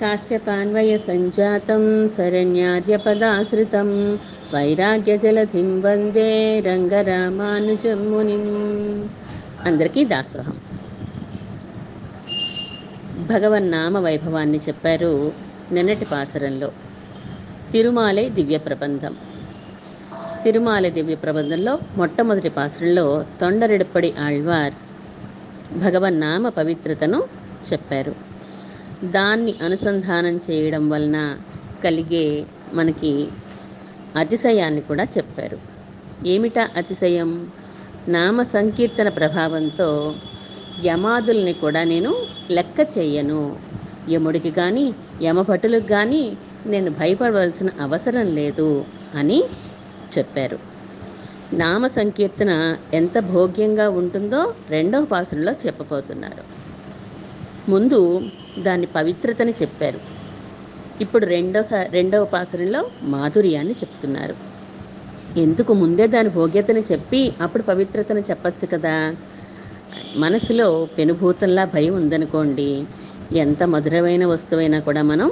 కాశ్యపాన్వయ సంజాతం శరణ్యార్యపదాశ్రితం వైరాగ్యజలధిం వందే రంగరామానుజం మునిం అందరికీ దాసోహం. భగవన్నామ వైభవాన్ని చెప్పారు నిన్నటి పాసరంలో. తిరుమాలై దివ్య ప్రబంధం. తిరుమాలై దివ్య ప్రబంధంలో మొట్టమొదటి పాసరంలో తొండరెడప్పడి ఆళ్వార్ భగవన్నామ పవిత్రతను చెప్పారు. దాన్ని అనుసంధానం చేయడం వలన కలిగే మనకి అతిశయాన్ని కూడా చెప్పారు. ఏమిటా అతిశయం? నామ సంకీర్తన ప్రభావంతో యమాదుల్ని కూడా నేను లెక్క చేయను. యముడికి కానీ యమభటులకు కానీ నేను భయపడవలసిన అవసరం లేదు అని చెప్పారు. నామ సంకీర్తన ఎంత భోగ్యంగా ఉంటుందో రెండవ పాసనలో చెప్పబోతున్నారు. ముందు దాని పవిత్రతని చెప్పారు. ఇప్పుడు రెండో రెండవ పాసరంలో మాధుర్యాన్ని చెప్తున్నారు. ఎందుకు ముందే దాని భోగ్యతని చెప్పి అప్పుడు పవిత్రతను చెప్పచ్చు కదా? మనసులో పెనుభూతంలా భయం ఉందనుకోండి ఎంత మధురమైన వస్తువైనా కూడా మనం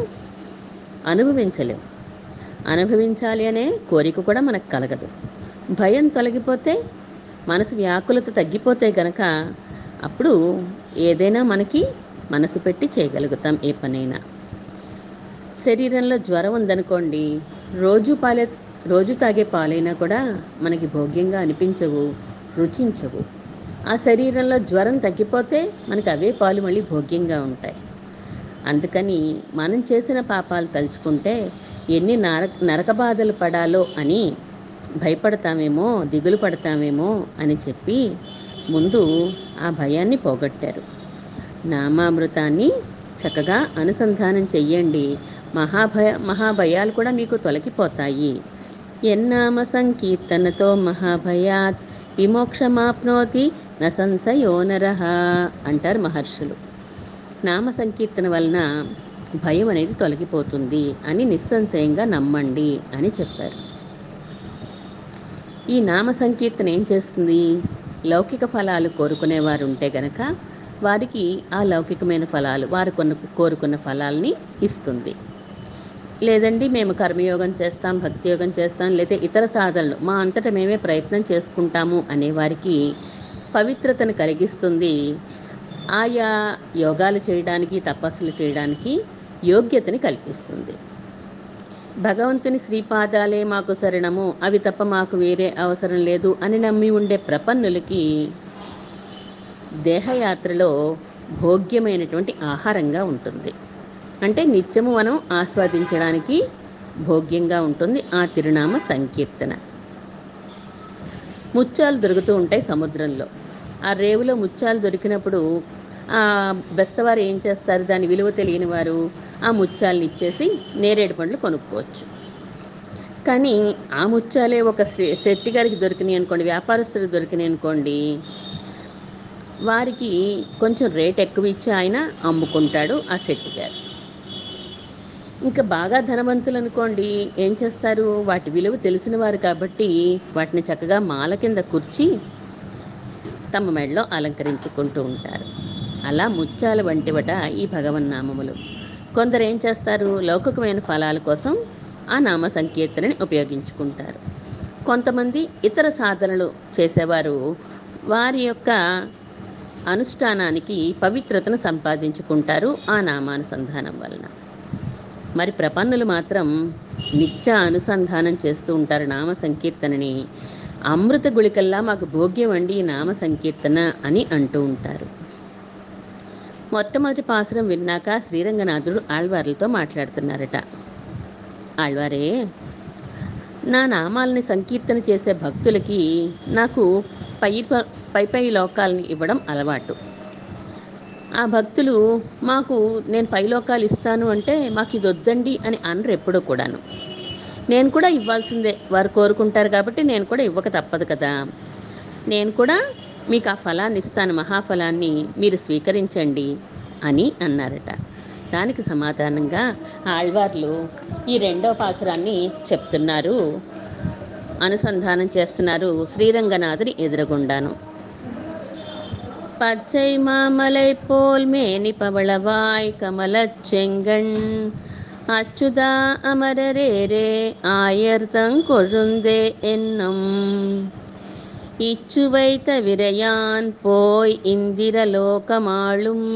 అనుభవించలేం. అనుభవించాలి అనే కోరిక కూడా మనకు కలగదు. భయం తొలగిపోతే మనసు వ్యాకులత తగ్గిపోతే గనక అప్పుడు ఏదైనా మనకి మనసు పెట్టి చేయగలుగుతాం ఏ పనైనా. శరీరంలో జ్వరం ఉందనుకోండి రోజు పాలే రోజు తాగే పాలైనా కూడా మనకి భోగ్యంగా అనిపించవు రుచించవు. ఆ శరీరంలో జ్వరం తగ్గిపోతే మనకి అవే పాలు మళ్ళీ భోగ్యంగా ఉంటాయి. అందుకని మనం చేసిన పాపాలు తలుచుకుంటే ఎన్ని నరక నరక బాధలు పడాలో అని భయపడతామేమో దిగులు పడతామేమో అని చెప్పి ముందు ఆ భయాన్ని పోగొట్టారు. నామామృతాన్ని చక్కగా అనుసంధానం చెయ్యండి. మహాభయ మహాభయాలు కూడా మీకు తొలగిపోతాయి. ఎన్నామ సంకీర్తనతో మహాభయాత్. విమోక్షమాప్నోతి నసంశయోనర అంటారు మహర్షులు. నామ సంకీర్తన వలన భయం అనేది తొలగిపోతుంది అని నిస్సంశయంగా నమ్మండి అని చెప్పారు. ఈ నామ సంకీర్తన ఏం చేస్తుంది? లౌకిక ఫలాలు కోరుకునేవారు ఉంటే గనక వారికి ఆ లౌకికమైన ఫలాలు వారు కొన్న కోరుకున్న ఫలాల్ని ఇస్తుంది. లేదండి మేము కర్మయోగం చేస్తాం భక్తి యోగం చేస్తాం లేదా ఇతర సాధనలు మా అంతటా మేమే ప్రయత్నం చేసుకుంటాము అనేవారికి పవిత్రతను కలిగిస్తుంది. ఆయా యోగాలు చేయడానికి తపస్సులు చేయడానికి యోగ్యతని కల్పిస్తుంది. భగవంతుని శ్రీపాదాలే మాకు శరణము అవి తప్ప మాకు వేరే అవసరం లేదు అని నమ్మి ఉండే ప్రపన్నులకి దేహయాత్రలో భోగ్యమైనటువంటి ఆహారంగా ఉంటుంది. అంటే నిత్యము మనం ఆస్వాదించడానికి భోగ్యంగా ఉంటుంది ఆ తిరునామ సంకీర్తన. ముత్యాలు దొరుకుతూ ఉంటాయి సముద్రంలో. ఆ రేవులో ముత్యాలు దొరికినప్పుడు ఆ బెస్తవారు ఏం చేస్తారు? దాని విలువ తెలియని వారు ఆ ముత్యాలను ఇచ్చేసి నేరేడు పండ్లు కొనుక్కోవచ్చు. కానీ ఆ ముత్యాలే ఒక శెట్టి గారికి దొరికినాయి అనుకోండి వ్యాపారస్తుడికి దొరికినాయి అనుకోండి వారికి కొంచెం రేట్ ఎక్కువ ఇచ్చి ఆయన అమ్ముకుంటాడు ఆ శెట్టి గారు. ఇంకా బాగా ధనవంతులు అనుకోండి ఏం చేస్తారు? వాటి విలువ తెలిసిన వారు కాబట్టి వాటిని చక్కగా మాల కింద కూర్చి తమ మెడలో అలంకరించుకుంటూ ఉంటారు. అలా ముత్యాల వంటివట ఈ భగవన్నామములు కొందరు ఏం చేస్తారు? లౌకికమైన ఫలాల కోసం ఆ నామ సంకీర్తనని ఉపయోగించుకుంటారు. కొంతమంది ఇతర సాధనలు చేసేవారు. వారి యొక్క అనుష్ఠానానికి పవిత్రతను సంపాదించుకుంటారు ఆ నామానుసంధానం వలన. మరి ప్రపన్నులు మాత్రం నిత్య అనుసంధానం చేస్తూ ఉంటారు నామ సంకీర్తనని. అమృత గుళికల్లా మాకు భోగ్యం అండి నామ సంకీర్తన అని అంటూ ఉంటారు. మొట్టమొదటి పాసురం విన్నాక శ్రీరంగనాథుడు ఆళ్వార్లతో మాట్లాడుతున్నారట. ఆళ్వారే నా నామాలని సంకీర్తన చేసే భక్తులకి నాకు పై పై పై లోకాలని ఇవ్వడం అలవాటు. ఆ భక్తులు మాకు నేను పై లోకాలు ఇస్తాను అంటే మాకు ఇది వద్దండి అని అనరు ఎప్పుడూ కూడాను. నేను కూడా ఇవ్వాల్సిందే వారు కోరుకుంటారు కాబట్టి నేను కూడా ఇవ్వక తప్పదు కదా. నేను కూడా మీకు ఆ ఫలాన్ని ఇస్తాను మహాఫలాన్ని మీరు స్వీకరించండి అని అన్నారట. దానికి సమాధానంగా ఆళ్వార్లు ఈ రెండవ పాసురాన్ని చెప్తున్నారు అనుసంధానం చేస్తున్నారు శ్రీరంగనాథుని ఎదురుగుండాను பச்சை மாமலை போல் மேனி பவளவாய் கமலச் செங்கண் அச்சுதா அமரரேரே ஆயர்தங் கொழுந்தே என்னும் இச்சுவை தவிரையான் போய் இந்திரலோகமாளும்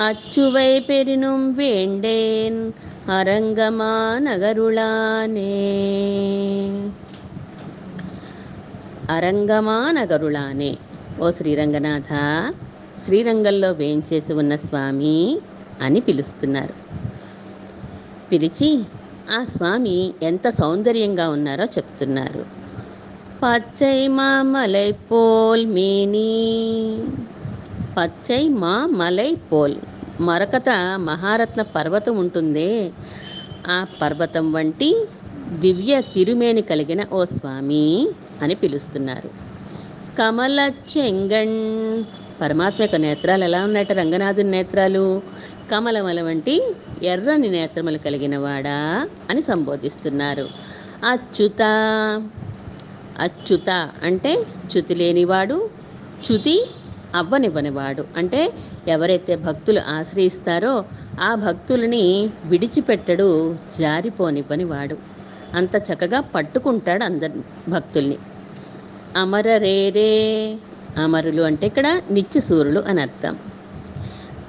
அச்சுவை பெரினும் வேண்டேன் அரங்கமா நகருளானே అరంగమా నగరులానే ఓ శ్రీరంగనాథ శ్రీరంగంలో వేంచేసి ఉన్న స్వామి అని పిలుస్తున్నారు పిలిచి ఆ స్వామి ఎంత సౌందర్యంగా ఉన్నారో చెప్తున్నారు పచ్చై మామలై పోల్ మేని పచ్చై మా మలై పోల్. మరకత మహారత్న పర్వతం ఉంటుందే. ఆ పర్వతం వంటి దివ్య తిరుమేని కలిగిన ఓ స్వామి అని పిలుస్తున్నారు. కమల చెంగణ్ పరమాత్మ యొక్క నేత్రాలు ఎలా ఉన్నాయట? రంగనాథుని నేత్రాలు. కమలమల వంటి ఎర్రని నేత్రములు కలిగిన వాడా అని సంబోధిస్తున్నారు. అచ్యుత. అచ్యుత అంటే చ్యుతి లేనివాడు. చ్యుతి అవ్వనివ్వనివాడు. అంటే ఎవరైతే భక్తులు ఆశ్రయిస్తారో ఆ భక్తులని విడిచిపెట్టడు జారిపోనివ్వని వాడు అంత చక్కగా పట్టుకుంటాడు అందరి భక్తుల్ని. అమరరేరే అమరులు అంటే ఇక్కడ నిత్యసూరులు అని అర్థం.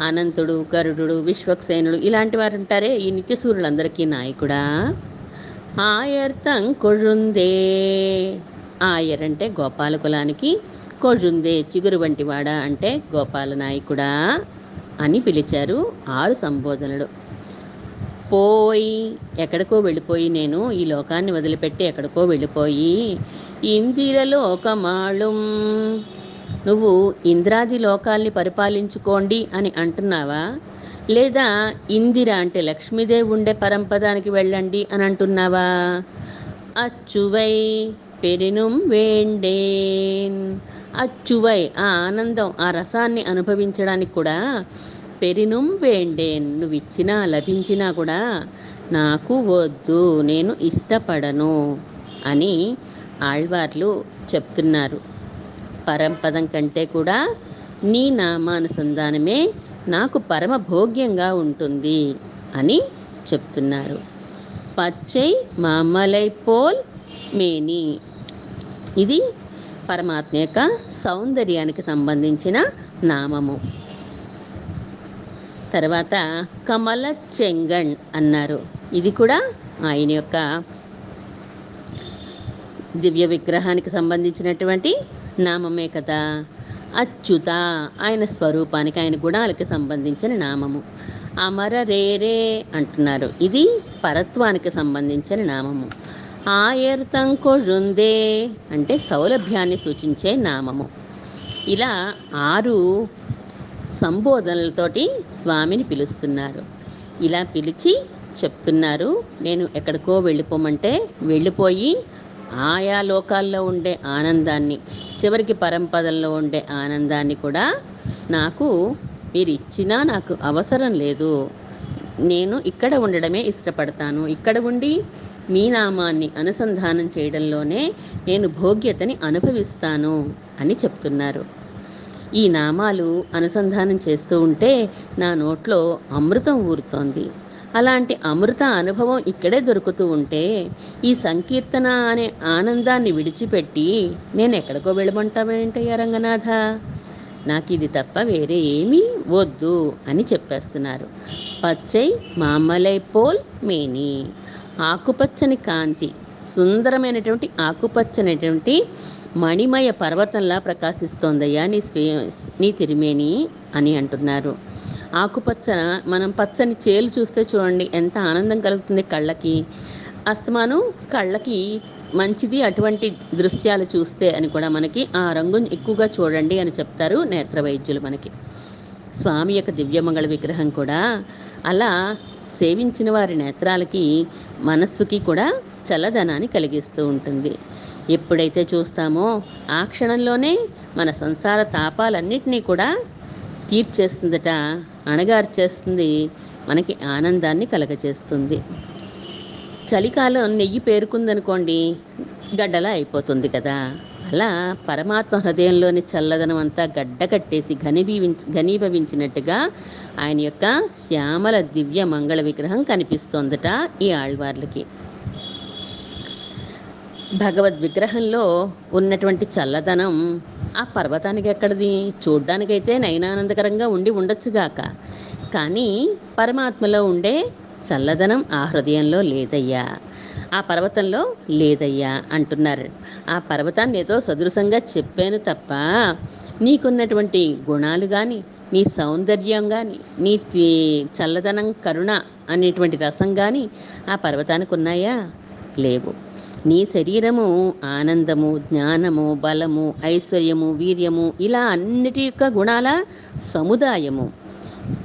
అనంతుడు గరుడు విశ్వక్సేనుడు ఇలాంటి వారు ఉంటారే ఈ నిత్యసూరులందరికీ నాయకుడా? ఆయర్తం కొഴുందే ఆయర్ అంటే గోపాల కులానికి కోజుందే చిగురు వంటివాడా అంటే గోపాలనాయకుడా అని పిలిచారు ఆరు సంబోధనలు. పోయి ఎక్కడికో వెళ్ళిపోయి నేను ఈ లోకాన్ని వదిలిపెట్టి ఎక్కడికో వెళ్ళిపోయి ఇందిరలో ఒక మాళం నువ్వు ఇంద్రాది లోకాల్ని పరిపాలించుకోండి అని అంటున్నావా? లేదా ఇందిర అంటే లక్ష్మీదేవి ఉండే పరంపదానికి వెళ్ళండి అని అంటున్నావా? అచ్చువై పెరినుం వేండేన్ అచ్చువై ఆ ఆనందం ఆ రసాన్ని అనుభవించడానికి కూడా పెరినుం వేండేన్ నువ్వు ఇచ్చినా లభించినా కూడా నాకు వద్దు నేను ఇష్టపడను అని ఆళ్వార్లు చెప్తున్నారు. పరంపదం కంటే కూడా నీ నామానుసంధానమే నాకు పరమ భోగ్యంగా ఉంటుంది అని చెప్తున్నారు. పచ్చై మామలై పోల్ మేని. ఇది పరమాత్మ యొక్క సౌందర్యానికి సంబంధించిన నామము. తర్వాత కమల చెంగణ్ అన్నారు. ఇది కూడా ఆయన యొక్క దివ్య విగ్రహానికి సంబంధించినటువంటి నామమే కదా. అచ్యుత ఆయన స్వరూపానికి ఆయన గుణాలకి సంబంధించిన నామము. అమర రేరే అంటున్నారు. ఇది పరత్వానికి సంబంధించిన నామము. ఆయర్తం కొഴുందే అంటే సౌలభ్యాన్ని సూచించే నామము. ఇలా ఆరు సంబోధనలతోటి స్వామిని పిలుస్తున్నారు. ఇలా పిలిచి చెప్తున్నారు నేను ఎక్కడికో వెళ్ళిపోమంటే వెళ్ళిపోయి ఆయా లోకాల్లో ఉండే ఆనందాన్ని చివరికి పరంపదల్లో ఉండే ఆనందాన్ని కూడా నాకు మీరు ఇచ్చినా నాకు అవసరం లేదు. నేను ఇక్కడ ఉండడమే ఇష్టపడతాను. ఇక్కడ ఉండి మీ నామాన్ని అనుసంధానం చేయడంలోనే నేను భోగ్యతని అనుభవిస్తాను అని చెప్తున్నారు. ఈ నామాలు అనుసంధానం చేస్తూ ఉంటే నా నోట్లో అమృతం ఊరుతోంది. అలాంటి అమృత అనుభవం ఇక్కడే దొరుకుతూ ఉంటే ఈ సంకీర్తన అనే ఆనందాన్ని విడిచిపెట్టి నేను ఎక్కడికో వెళ్ళమంటామేంటయ్యా రంగనాథ? నాకు ఇది తప్ప వేరే ఏమీ వద్దు అని చెప్పేస్తున్నారు. పచ్చై మామలై పోల్ మేని. ఆకుపచ్చని కాంతి సుందరమైనటువంటి ఆకుపచ్చనటువంటి మణిమయ పర్వతంలా ప్రకాశిస్తోందయ్యా నీ స్వే నీ తిరిమేని అని అంటున్నారు. ఆకుపచ్చ మనం పచ్చని చేలు చూస్తే చూడండి ఎంత ఆనందం కలుగుతుంది కళ్ళకి. అస్తమానం కళ్ళకి మంచిది అటువంటి దృశ్యాలు చూస్తే అని కూడా మనకి ఆ రంగుని ఎక్కువగా చూడండి అని చెప్తారు నేత్ర వైద్యులు మనకి. స్వామి యొక్క దివ్యమంగళ విగ్రహం కూడా అలా సేవించిన వారి నేత్రాలకి మనస్సుకి కూడా చల్లదనాన్ని కలిగిస్తూ ఉంటుంది. ఎప్పుడైతే చూస్తామో ఆ క్షణంలోనే మన సంసార తాపాలన్నింటినీ కూడా తీర్చేస్తుందట అణగార్చేస్తుంది మనకి ఆనందాన్ని కలగచేస్తుంది చలికాలం నెయ్యి పేరుకుందనుకోండి గడ్డలా అయిపోతుంది కదా. అలా పరమాత్మ హృదయంలోని చల్లదనం అంతా గడ్డకట్టేసి ఘనీభవించి ఘనీభవించినట్టుగా ఆయన యొక్క శ్యామల దివ్య మంగళ విగ్రహం కనిపిస్తోందట ఈ ఆళ్వార్లకి. భగవద్ విగ్రహంలో ఉన్నటువంటి చల్లదనం ఆ పర్వతానికి ఎక్కడిది? చూడ్డానికైతే నయనానందకరంగా ఉండి ఉండొచ్చుగాక. కానీ పరమాత్మలో ఉండే చల్లదనం ఆ హృదయంలో లేదయ్యా. ఆ పర్వతంలో లేదయ్యా అంటున్నారు. ఆ పర్వతాన్ని ఏదో సదృశంగా చెప్పాను తప్ప నీకున్నటువంటి గుణాలు కానీ నీ సౌందర్యం కానీ నీ చల్లదనం కరుణ అనేటువంటి రసం కానీ ఆ పర్వతానికి ఉన్నాయా? లేవు. నీ శరీరము ఆనందము జ్ఞానము బలము ఐశ్వర్యము వీర్యము ఇలా అన్నిటి యొక్క గుణాల సముదాయము.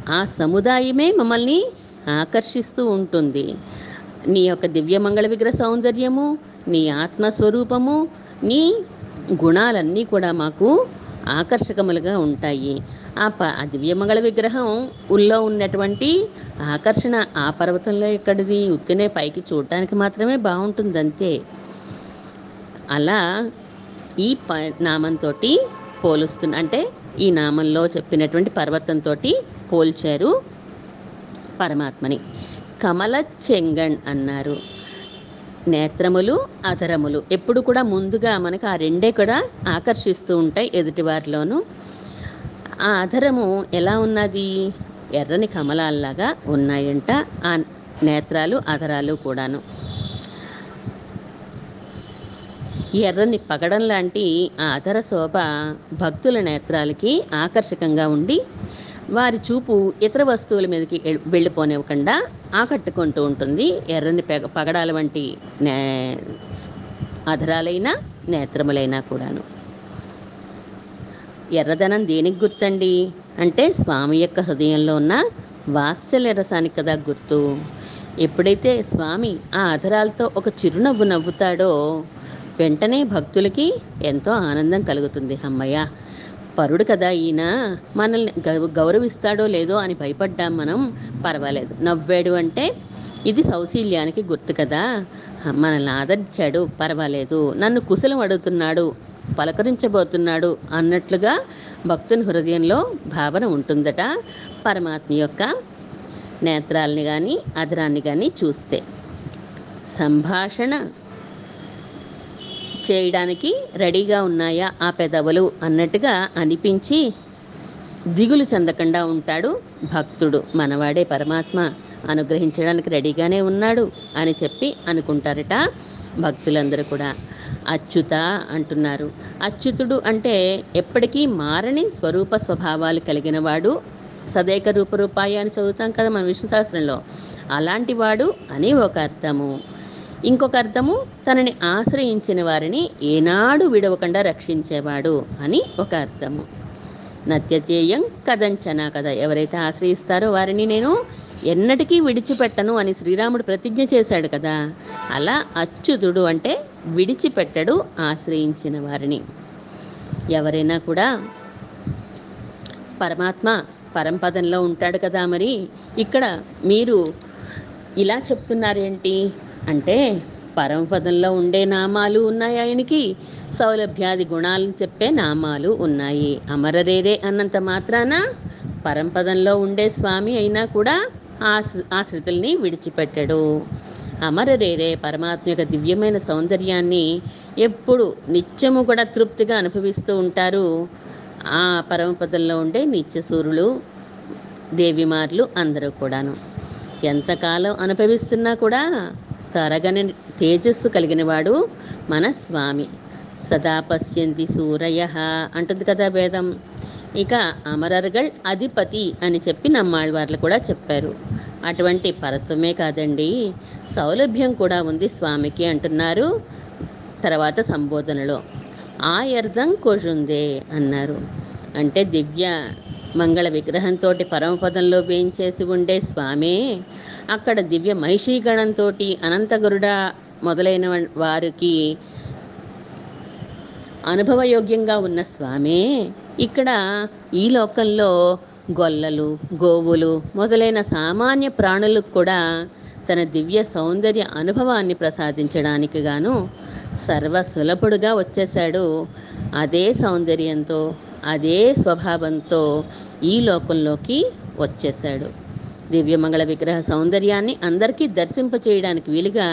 ఆ సముదాయమే మమ్మల్ని ఆకర్షిస్తూ ఉంటుంది. నీ యొక్క దివ్యమంగళ విగ్రహ సౌందర్యము నీ ఆత్మస్వరూపము నీ గుణాలన్నీ కూడా మాకు ఆకర్షకములుగా ఉంటాయి. ఆ ప ఆ దివ్యమంగళ విగ్రహం ఉల్లో ఉన్నటువంటి ఆకర్షణ ఆ పర్వతంలో ఎక్కడిది? ఉత్తినే పైకి చూడటానికి మాత్రమే బాగుంటుంది అంతే అలా ఈ ప నామంతో పోలుస్తున్న అంటే ఈ నామంలో చెప్పినటువంటి పర్వతంతో పోల్చారు పరమాత్మని. కమల చెంగణ్ అన్నారు. నేత్రములు అధరములు ఎప్పుడు కూడా ముందుగా మనకు ఆ రెండే కూడా ఆకర్షిస్తూ ఉంటాయి ఎదుటివారిలోనూ ఆ అధరము ఎలా ఉన్నది? ఎర్రని కమలాల్లాగా ఉన్నాయంట. ఆ నేత్రాలు అధరాలు కూడాను. ఎర్రని పగడం లాంటి ఆ అధర శోభ భక్తుల నేత్రాలకి ఆకర్షకంగా ఉండి వారి చూపు ఇతర వస్తువుల మీదకి వెళ్ళిపోనివ్వకుండా ఆకట్టుకుంటూ ఉంటుంది. ఎర్రని పెగ పగడాల వంటి నే అధరాలైనా నేత్రములైనా కూడాను. ఎర్రదనం దేనికి గుర్తండి? అంటే స్వామి యొక్క హృదయంలో ఉన్న వాత్సల్య రసానికి కదా గుర్తు. ఎప్పుడైతే స్వామి ఆ అధరాలతో ఒక చిరునవ్వు నవ్వుతాడో వెంటనే భక్తులకి ఎంతో ఆనందం కలుగుతుంది. అమ్మయ్య పరుడు కదా ఈయన. మనల్ని గౌరవిస్తాడో లేదో అని భయపడ్డాం మనం. పర్వాలేదు. నవ్వాడు అంటే ఇది సౌశీల్యానికి గుర్తు కదా. మనల్ని ఆదరించాడు. పర్వాలేదు. నన్ను కుశలం అడుగుతున్నాడు. పలకరించబోతున్నాడు అన్నట్లుగా భక్తుని హృదయంలో భావన ఉంటుందట. పరమాత్మ యొక్క నేత్రాల్ని కానీ అధరాన్ని కానీ చూస్తే. సంభాషణ చేయడానికి రెడీగా ఉన్నాయా ఆ పెదవులు అన్నట్టుగా అనిపించి దిగులు చెందకుండా ఉంటాడు భక్తుడు. మనవాడే పరమాత్మ. అనుగ్రహించడానికి రెడీగానే ఉన్నాడు అని చెప్పి అనుకుంటారట భక్తులందరూ కూడా. అచ్యుత అంటున్నారు. అచ్యుతుడు అంటే ఎప్పటికీ మారని స్వరూప స్వభావాలు కలిగిన వాడు. సదేక రూపరూపాయ అని చదువుతాం కదా మన విష్ణు శాస్త్రంలో అలాంటి వాడు అని ఒక అర్థము. ఇంకొక అర్థము తనని ఆశ్రయించిన వారిని ఏనాడు విడవకుండా రక్షించేవాడు అని ఒక అర్థము. నత్యజేయం కదంచన కదా ఎవరైతే ఆశ్రయిస్తారో వారిని నేను ఎన్నటికీ విడిచిపెట్టను అని శ్రీరాముడు ప్రతిజ్ఞ చేశాడు కదా అలా అచ్యుతుడు అంటే విడిచిపెట్టడు ఆశ్రయించిన వారిని. ఎవరైనా కూడా పరమాత్మ పరంపదంలో ఉంటాడు కదా మరి ఇక్కడ మీరు ఇలా చెప్తున్నారేంటి? అంటే పరమపదంలో ఉండే నామాలు ఉన్నాయి ఆయనకి. సౌలభ్యాది గుణాలను చెప్పే నామాలు ఉన్నాయి. అమరరేరే అన్నంత మాత్రాన పరంపదంలో ఉండే స్వామి అయినా కూడా ఆశ్రితుల్ని విడిచిపెట్టడు. అమరరేరే పరమాత్మ యొక్క దివ్యమైన సౌందర్యాన్ని ఎప్పుడు నిత్యము కూడా తృప్తిగా అనుభవిస్తూ ఉంటారు. ఆ పరమపదంలో ఉండే నిత్యసూరులు దేవిమార్లు అందరూ కూడాను. ఎంతకాలం అనుభవిస్తున్నా కూడా తరగని తేజస్సు కలిగిన వాడు మన స్వామి సదా పశ్యంతి సూరయ. అంటుంది కదా భేదం ఇక అమరర్గల్ అధిపతి అని చెప్పి నమ్మాళ్ళవార్లు కూడా చెప్పారు. అటువంటి పరత్వమే కాదండి. సౌలభ్యం కూడా ఉంది స్వామికి అంటున్నారు తర్వాత సంబోధనలో. ఆ అర్థం కొజుందే అన్నారు. అంటే దివ్య మంగళ విగ్రహంతో పరమపదంలో వేయించేసి ఉండే స్వామే అక్కడ దివ్య మహిషీగణంతో అనంతగురుడ మొదలైన వారికి అనుభవయోగ్యంగా ఉన్న స్వామే ఇక్కడ ఈ లోకంలో గొల్లలు గోవులు మొదలైన సామాన్య ప్రాణులకు కూడా తన దివ్య సౌందర్య అనుభవాన్ని ప్రసాదించడానికి గాను సర్వసులభుడుగా వచ్చేశాడు. అదే సౌందర్యంతో అదే స్వభావంతో ఈ లోకంలోకి వచ్చేశాడు. దివ్యమంగళ విగ్రహ సౌందర్యాన్ని అందరికీ దర్శింపచేయడానికి వీలుగా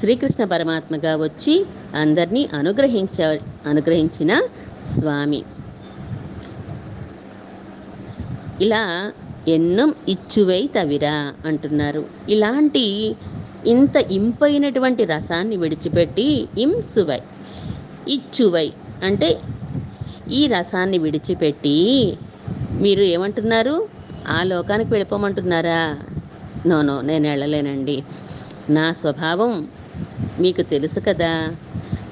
శ్రీకృష్ణ పరమాత్మగా వచ్చి అందరినీ అనుగ్రహించ అనుగ్రహించిన స్వామి. ఇలా ఎన్నం ఇచ్చువై తవిరా అంటున్నారు. ఇలాంటి ఇంత ఇంపైనటువంటి రసాన్ని విడిచిపెట్టి ఇంసువై ఇచ్చువై అంటే ఈ రసాన్ని విడిచిపెట్టి మీరు ఏమంటున్నారు? ఆ లోకానికి వెళ్ళిపోమంటున్నారా? నో నో నేను వెళ్ళలేనండి. నా స్వభావం మీకు తెలుసు కదా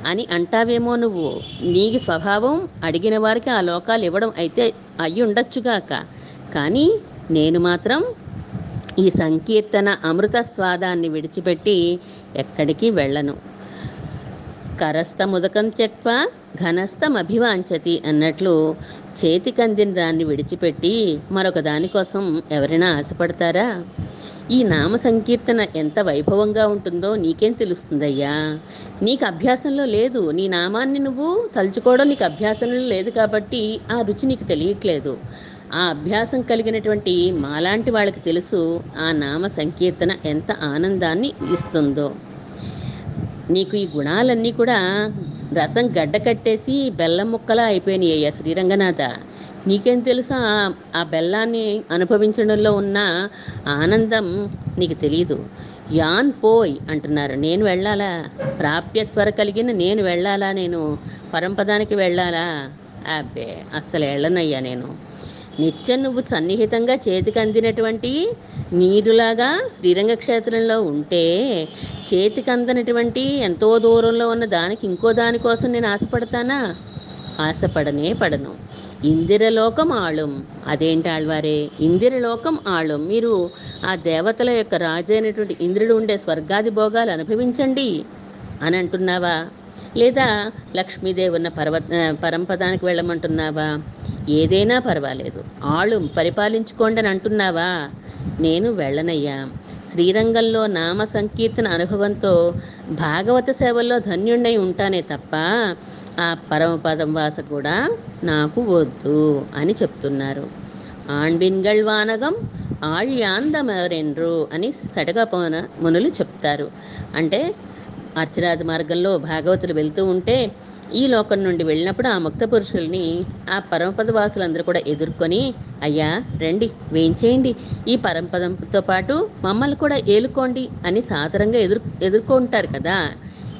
అని అంటావేమో నువ్వు. నీ స్వభావం అడిగిన వారికి ఆ లోకాలు ఇవ్వడం అయితే అయ్యి ఉండొచ్చుగాక కానీ నేను మాత్రం ఈ సంకీర్తన అమృత స్వాదాన్ని విడిచిపెట్టి ఎక్కడికి వెళ్ళను. కరస్థముదకం త్యక్వ ఘనస్థమభివాంచతి అన్నట్లు చేతికందిన దాన్ని విడిచిపెట్టి మరొక దానికోసం ఎవరైనా ఆశపడతారా? ఈ నామ సంకీర్తన ఎంత వైభవంగా ఉంటుందో నీకేం తెలుస్తుందయ్యా? నీకు అభ్యాసంలో లేదు. నీ నామాన్ని నువ్వు తలుచుకోవడం నీకు అభ్యాసంలో లేదు కాబట్టి ఆ రుచి నీకు తెలియట్లేదు. ఆ అభ్యాసం కలిగినటువంటి మాలాంటి వాళ్ళకి తెలుసు ఆ నామ సంకీర్తన ఎంత ఆనందాన్ని ఇస్తుందో. నీకు ఈ గుణాలన్నీ కూడా రసం గడ్డ కట్టేసి బెల్లం ముక్కలా అయిపోయినాయి అయ్యా శ్రీరంగనాథ. నీకేం తెలుసా? ఆ- బెల్లాన్ని అనుభవించడంలో ఉన్న ఆనందం నీకు తెలియదు యాన్ పోయ్ అంటున్నారు. నేను వెళ్ళాలా? ప్రాప్యత్వర కలిగిన నేను వెళ్ళాలా? నేను పరంపదానికి వెళ్ళాలా? అబ్బే అస్సలు వెళ్ళనయ్యా నేను. నిత్యం నువ్వు సన్నిహితంగా చేతికి అందినటువంటి నీరులాగా శ్రీరంగ క్షేత్రంలో ఉంటే చేతికి అందనటువంటి ఎంతో దూరంలో ఉన్న దానికి ఇంకో దానికోసం నేను ఆశపడతానా? ఆశపడనే పడను. ఇందిరలోకం ఆళం. అదేంటి ఆళ్వారే? ఇందిరలోకం ఆళం. మీరు ఆ దేవతల యొక్క రాజైనటువంటి ఇంద్రుడు ఉండే స్వర్గాది భోగాలు అనుభవించండి అని అంటున్నావా? లేదా లక్ష్మీదేవి ఉన్న పర్వ పరంపదానికి వెళ్ళమంటున్నావా? ఏదైనా పర్వాలేదు. ఆళ్ళు పరిపాలించుకోండి అని అంటున్నావా నేను వెళ్ళనయ్యా. శ్రీరంగంలో నామ సంకీర్తన అనుభవంతో భాగవత సేవల్లో ధన్యుణ్ణై ఉంటానే తప్ప ఆ పరమపదం వాస కూడా నాకు వద్దు అని చెప్తున్నారు. ఆండిన్గల్ వానగం ఆళ్యాందమరెండ్రు అని సడగపోన మునులు చెప్తారు. అంటే అర్చరాజ మార్గంలో భాగవతులు వెళ్తూ ఉంటే ఈ లోకం నుండి వెళ్ళినప్పుడు ఆ ముక్త పురుషుల్ని ఆ పరమపద వాసులందరూ కూడా ఎదుర్కొని అయ్యా రండి వేయించేయండి. ఈ పరంపదంతో పాటు మమ్మల్ని కూడా ఏలుకోండి అని సాధారణంగా ఎదురు ఎదుర్కొంటారు కదా.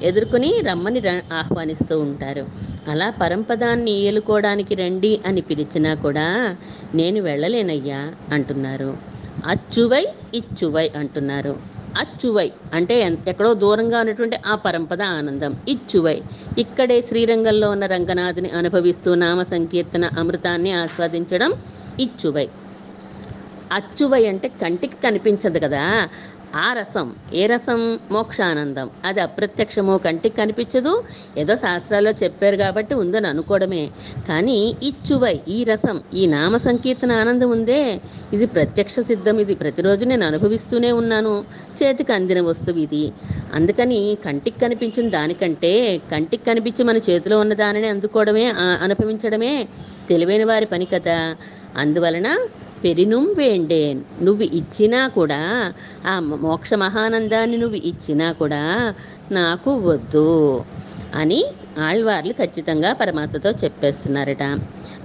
ఎదుర్కొని రమ్మని ర- ఆహ్వానిస్తూ ఉంటారు. అలా పరంపదాన్ని ఏలుకోవడానికి రండి అని పిలిచినా కూడా నేను వెళ్ళలేనయ్యా అంటున్నారు. అచ్చువై ఇచ్చువై అంటున్నారు. అచ్చువై అంటే ఎక్కడో దూరంగా ఉన్నటువంటి ఆ పరంపద ఆనందం. ఇచ్చువై. ఇక్కడే శ్రీరంగంలో ఉన్న రంగనాథుని అనుభవిస్తూ నామ సంకీర్తన అమృతాన్ని ఆస్వాదించడం ఇచ్చువై. అచ్చువై అంటే కంటికి కనిపించదు కదా. ఆ రసం ఏ రసం? మోక్షానందం. అది అప్రత్యక్షము కంటికి కనిపించదు. ఏదో శాస్త్రాల్లో చెప్పారు కాబట్టి ఉందని అనుకోవడమే. కానీ ఇచ్చువై ఈ రసం ఈ నామ సంకీర్తన ఆనందం ఉందే. ఇది ప్రత్యక్ష సిద్ధం. ఇది ప్రతిరోజు నేను అనుభవిస్తూనే ఉన్నాను. చేతికి అందిన వస్తువు ఇది. అందుకని కంటికి కనిపించిన దానికంటే కంటికి కనిపించి మన చేతిలో ఉన్న దానిని అందుకోవడమే అనుభవించడమే తెలివైన వారి పని కదా. అందువలన పెరినుం వేండేన్. నువ్వు ఇచ్చినా కూడా ఆ మోక్ష మహానందాన్ని నువ్వు ఇచ్చినా కూడా నాకు వద్దు అని ఆళ్వార్లు ఖచ్చితంగా పరమాత్మతో చెప్పేస్తున్నారట.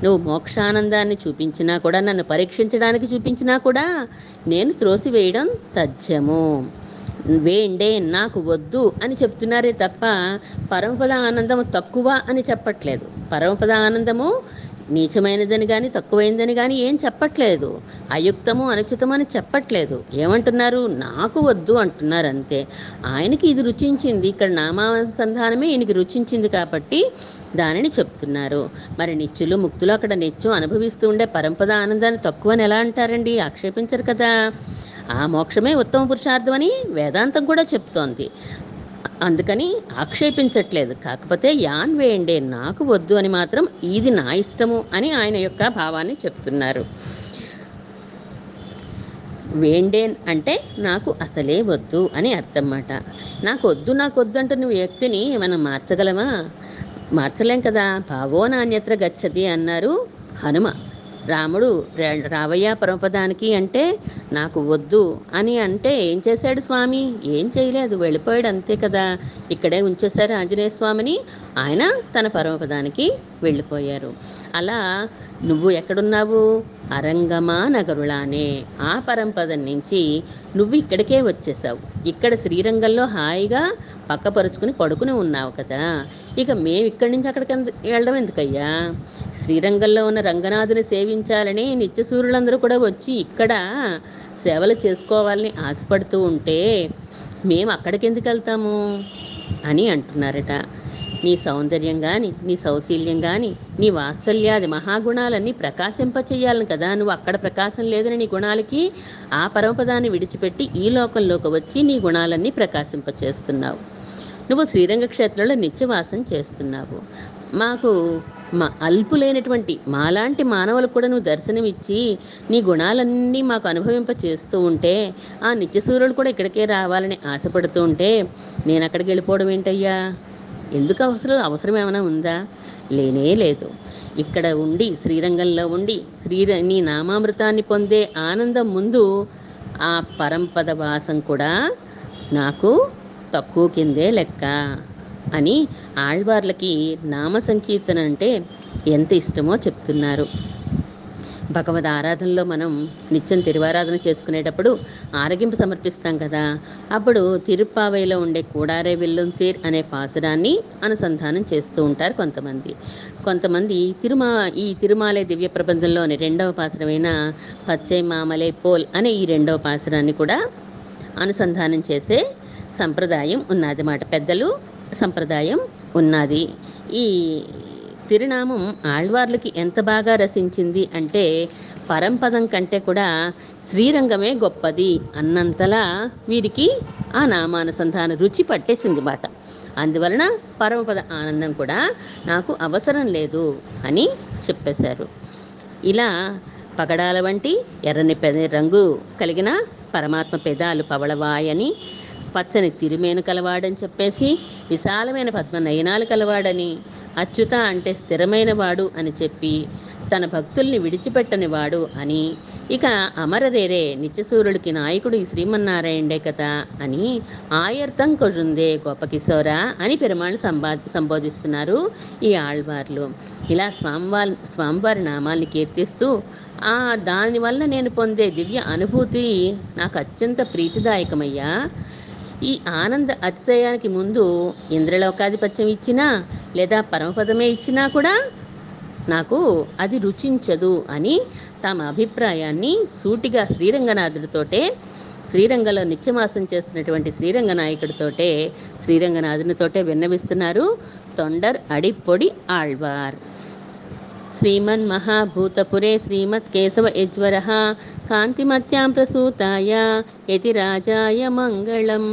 నువ్వు మోక్షానందాన్ని చూపించినా కూడా నన్ను పరీక్షించడానికి చూపించినా కూడా నేను త్రోసివేయడం తథ్యము. వేండే నాకు వద్దు అని చెప్తున్నారే తప్ప పరమపద ఆనందము తక్కువ అని చెప్పట్లేదు. పరమపద ఆనందము నీచమైనదని కానీ తక్కువైందని కానీ ఏం చెప్పట్లేదు. అయుక్తము అనుచితము అని చెప్పట్లేదు. ఏమంటున్నారు? నాకు వద్దు అంటున్నారు అంతే ఆయనకి ఇది రుచించింది. ఇక్కడ నామానుసంధానమే ఈయనకి రుచించింది కాబట్టి దానిని చెప్తున్నారు. మరి నిత్యులు ముక్తులు అక్కడ నిత్యం అనుభవిస్తూ ఉండే పరంపద ఆనందాన్ని తక్కువ అని ఎలా అంటారండి? ఆక్షేపించరు కదా. ఆ మోక్షమే ఉత్తమ పురుషార్థమని వేదాంతం కూడా చెప్తోంది. అందుకని ఆక్షేపించట్లేదు. కాకపోతే యాన్ వేయండి నాకు వద్దు అని మాత్రం ఇది నా ఇష్టము అని ఆయన యొక్క భావాన్ని చెప్తున్నారు. వేండేన్ అంటే నాకు అసలే వద్దు అని అర్థం మాట నాకు వద్దు నాకు వద్దు అంటే నువ్వు వ్యక్తిని మనం మార్చగలమా మార్చలేం కదా. భావో నాణ్యత్ర గచ్చతి అన్నారు హనుమ. రాముడు రావయ్య పరమపదానికి అంటే నాకు వద్దు అని అంటే ఏం చేశాడు స్వామి? ఏం చేయలేదు వెళ్ళిపోయాడు అంతే కదా. ఇక్కడే ఉంచేశారు ఆంజనేయ స్వామిని. ఆయన తన పరమపదానికి వెళ్ళిపోయారు. అలా నువ్వు ఎక్కడున్నావు? అరంగమా నగరులానే. ఆ పరంపదం నుంచి నువ్వు ఇక్కడికే వచ్చేసావు ఇక్కడ శ్రీరంగంలో హాయిగా పక్కపరుచుకుని పడుకుని ఉన్నావు కదా. ఇక మేము ఇక్కడి నుంచి అక్కడికి వెళ్ళడం ఎందుకయ్యా? శ్రీరంగంలో ఉన్న రంగనాథుని సేవించాలని నిత్యసూరులందరూ కూడా వచ్చి ఇక్కడ సేవలు చేసుకోవాలని ఆశపడుతూ ఉంటే మేము అక్కడికి ఎందుకు వెళ్తాము? అని అంటున్నారట. నీ సౌందర్యం కానీ నీ సౌశీల్యం కానీ నీ వాత్సల్యాది మహాగుణాలన్నీ ప్రకాశింపచేయాలని కదా. నువ్వు అక్కడ ప్రకాశం లేదని నీ గుణాలకి ఆ పరమపదాన్ని విడిచిపెట్టి ఈ లోకంలోకి వచ్చి నీ గుణాలన్నీ ప్రకాశింపచేస్తున్నావు నువ్వు శ్రీరంగ క్షేత్రంలో నిత్యవాసం చేస్తున్నావు. మాకు మా అల్పులైనటువంటి మాలాంటి మానవులకు కూడా నువ్వు దర్శనమిచ్చి నీ గుణాలన్నీ మాకు అనుభవింప చేస్తూ ఉంటే ఆ నిత్యసూరులు కూడా ఇక్కడికే రావాలని ఆశపడుతూ ఉంటే నేను అక్కడికి వెళ్ళిపోవడం ఏంటయ్యా? ఎందుకు అవసరం అవసరం ఏమైనా ఉందా? లేనే లేదు. ఇక్కడ ఉండి శ్రీరంగంలో ఉండి శ్రీని నీ నామామృతాన్ని పొందే ఆనందం ముందు ఆ పరంపద వాసం కూడా నాకు తక్కువ కిందే లెక్క. అని ఆళ్వార్లకి నామ సంకీర్తన అంటే ఎంత ఇష్టమో చెప్తున్నారు. భగవద్ ఆరాధనలో మనం నిత్యం తిరువారాధన చేసుకునేటప్పుడు ఆరగింపు సమర్పిస్తాం కదా. అప్పుడు తిరుప్పావైలో ఉండే కూడారే విల్లుంసీర్ అనే పాసురాన్ని అనుసంధానం చేస్తూ ఉంటారు కొంతమంది. కొంతమంది తిరుమా ఈ తిరుమాలే దివ్య ప్రబంధంలోని రెండవ పాసురమైన పచ్చై మామలే పోల్ అనే ఈ రెండవ పాసురాన్ని కూడా అనుసంధానం చేసే సంప్రదాయం ఉన్నది మాట పెద్దలు సంప్రదాయం ఉన్నది. ఈ తిరునామం ఆళ్వార్లకి ఎంత బాగా రసించింది అంటే పరంపదం కంటే కూడా శ్రీరంగమే గొప్పది అన్నంతలా వీరికి ఆ నామానుసంధాన రుచి పట్టేసింది మాట. అందువలన పరమపద ఆనందం కూడా నాకు అవసరం లేదు అని చెప్పేశారు. ఇలా పగడాల వంటి ఎర్రని పెద రంగు కలిగిన పరమాత్మ పెదాలు పవళవాయని పచ్చని తిరుమేను కలవాడని చెప్పేసి విశాలమైన పద్మ నయనాలు కలవాడని అచ్యుత అంటే స్థిరమైనవాడు అని చెప్పి తన భక్తుల్ని విడిచిపెట్టని వాడు అని. ఇక అమరరేరే నిత్యసూరుడికి నాయకుడు ఈ శ్రీమన్నారాయణే కదా అని ఆయర్థం కొజుందే గోపకిశోరా అని పెరుమాళ్ళు సంబా సంబోధిస్తున్నారు ఈ ఆళ్వార్లు. ఇలా స్వామివారి స్వామివారి నామాల్ని కీర్తిస్తూ ఆ దానివల్ల నేను పొందే దివ్య అనుభూతి నాకు అత్యంత ప్రీతిదాయకమయ్యా. ఈ ఆనంద అతిశయానికి ముందు ఇంద్రలోకాధిపత్యం ఇచ్చినా లేదా పరమపదమే ఇచ్చినా కూడా నాకు అది రుచించదు అని తమ అభిప్రాయాన్ని సూటిగా శ్రీరంగనాథుడితోటే శ్రీరంగంలో నిత్యమాసం చేస్తున్నటువంటి శ్రీరంగ నాయకుడితోటే శ్రీరంగనాథునితోటే విన్నవిస్తున్నారు తొండర్ అడిప్పొడి ఆళ్వార్. శ్రీమన్మహాభూతపురే శ్రీమత్కేశవ యజ్వర కాంతిమత్యాం ప్రసూతాయ యతి రాజాయ మంగళం